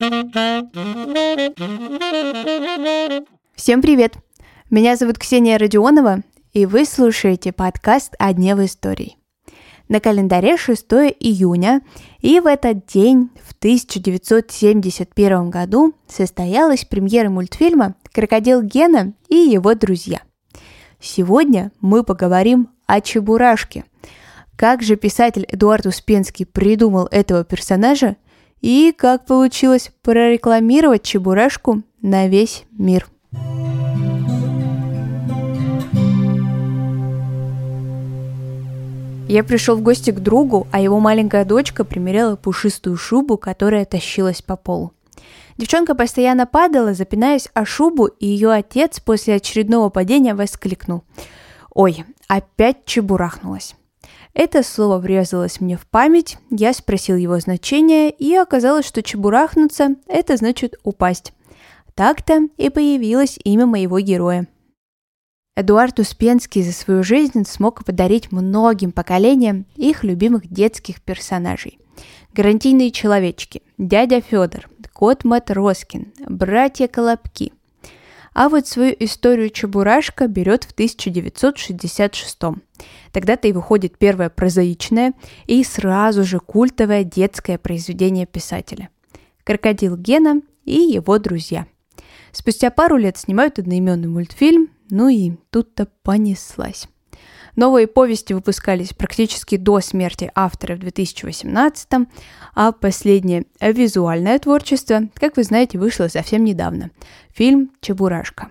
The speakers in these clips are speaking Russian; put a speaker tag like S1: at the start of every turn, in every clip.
S1: Всем привет! Меня зовут Ксения Родионова, и вы слушаете подкаст «О дне в истории». На календаре 6 июня, и в этот день, в 1971 году, состоялась премьера мультфильма «Крокодил Гена и его друзья». Сегодня мы поговорим о Чебурашке. Как же писатель Эдуард Успенский придумал этого персонажа и как получилось прорекламировать Чебурашку на весь мир. Я пришел в гости к другу, а его маленькая дочка примеряла пушистую шубу, которая тащилась по полу. Девчонка постоянно падала, запинаясь о шубу, и ее отец после очередного падения воскликнул. «Ой, опять чебурахнулась!» Это слово врезалось мне в память, я спросил его значение, и оказалось, что чебурахнуться – это значит упасть. Так-то и появилось имя моего героя. Эдуард Успенский за свою жизнь смог подарить многим поколениям их любимых детских персонажей. Гарантийные человечки, дядя Федор, кот Матроскин, братья Колобки. А вот свою историю Чебурашка берет в 1966 -м. Тогда-то и выходит первое прозаичное и сразу же культовое детское произведение писателя. «Крокодил Гена и его друзья». Спустя пару лет снимают одноименный мультфильм, ну и тут-то понеслась. Новые повести выпускались практически до смерти автора в 2018, а последнее визуальное творчество, как вы знаете, вышло совсем недавно. Фильм «Чебурашка».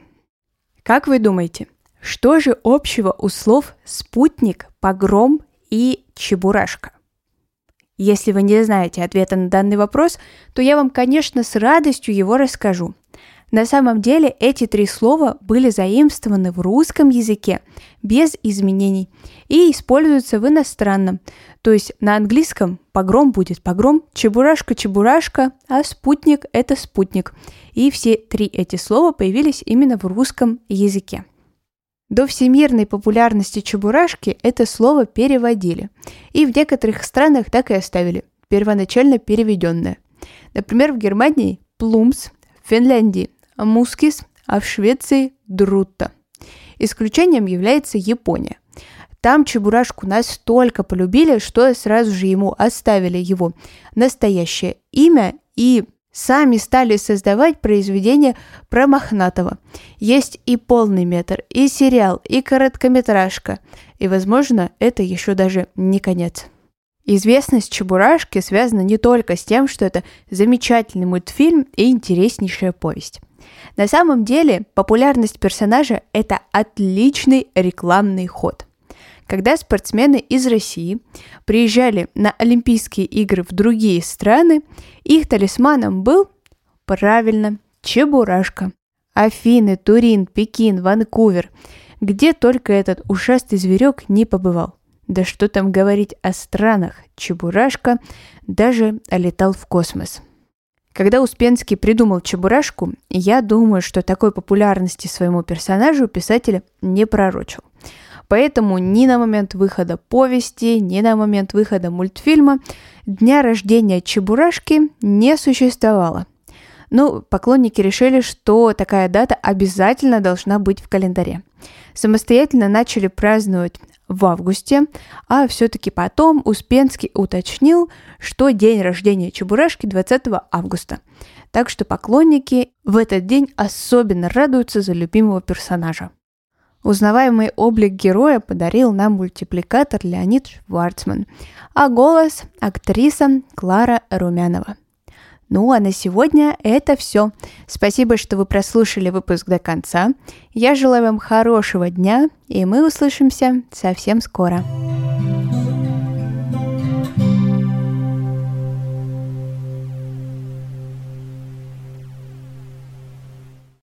S1: Как вы думаете, что же общего у слов «спутник», «погром» и «чебурашка»? Если вы не знаете ответа на данный вопрос, то я вам, конечно, с радостью его расскажу – на самом деле эти три слова были заимствованы в русском языке без изменений и используются в иностранном. То есть на английском погром будет погром, чебурашка-чебурашка, а спутник – это спутник. И все три эти слова появились именно в русском языке. До всемирной популярности чебурашки это слово переводили. И в некоторых странах так и оставили, первоначально переведенное. Например, в Германии – плумс, в Финляндии мускис, а в Швеции – друтта. Исключением является Япония. Там Чебурашку настолько полюбили, что сразу же ему оставили его настоящее имя и сами стали создавать произведения про Мохнатого. Есть и полный метр, и сериал, и короткометражка. И, возможно, это еще даже не конец. Известность Чебурашки связана не только с тем, что это замечательный мультфильм и интереснейшая повесть. На самом деле популярность персонажа – это отличный рекламный ход. Когда спортсмены из России приезжали на Олимпийские игры в другие страны, их талисманом был, правильно, Чебурашка. Афины, Турин, Пекин, Ванкувер, где только этот ушастый зверек не побывал. Да что там говорить о странах, Чебурашка даже летал в космос – когда Успенский придумал Чебурашку, я думаю, что такой популярности своему персонажу писатель не пророчил. Поэтому ни на момент выхода повести, ни на момент выхода мультфильма дня рождения Чебурашки не существовало. Ну, поклонники решили, что такая дата обязательно должна быть в календаре. Самостоятельно начали праздновать в августе, а все-таки потом Успенский уточнил, что день рождения Чебурашки 20 августа. Так что поклонники в этот день особенно радуются за любимого персонажа. Узнаваемый облик героя подарил нам мультипликатор Леонид Шварцман, а голос – актриса Клара Румянова – ну а на сегодня это все. Спасибо, что вы прослушали выпуск до конца. Я желаю вам хорошего дня, и мы услышимся совсем скоро.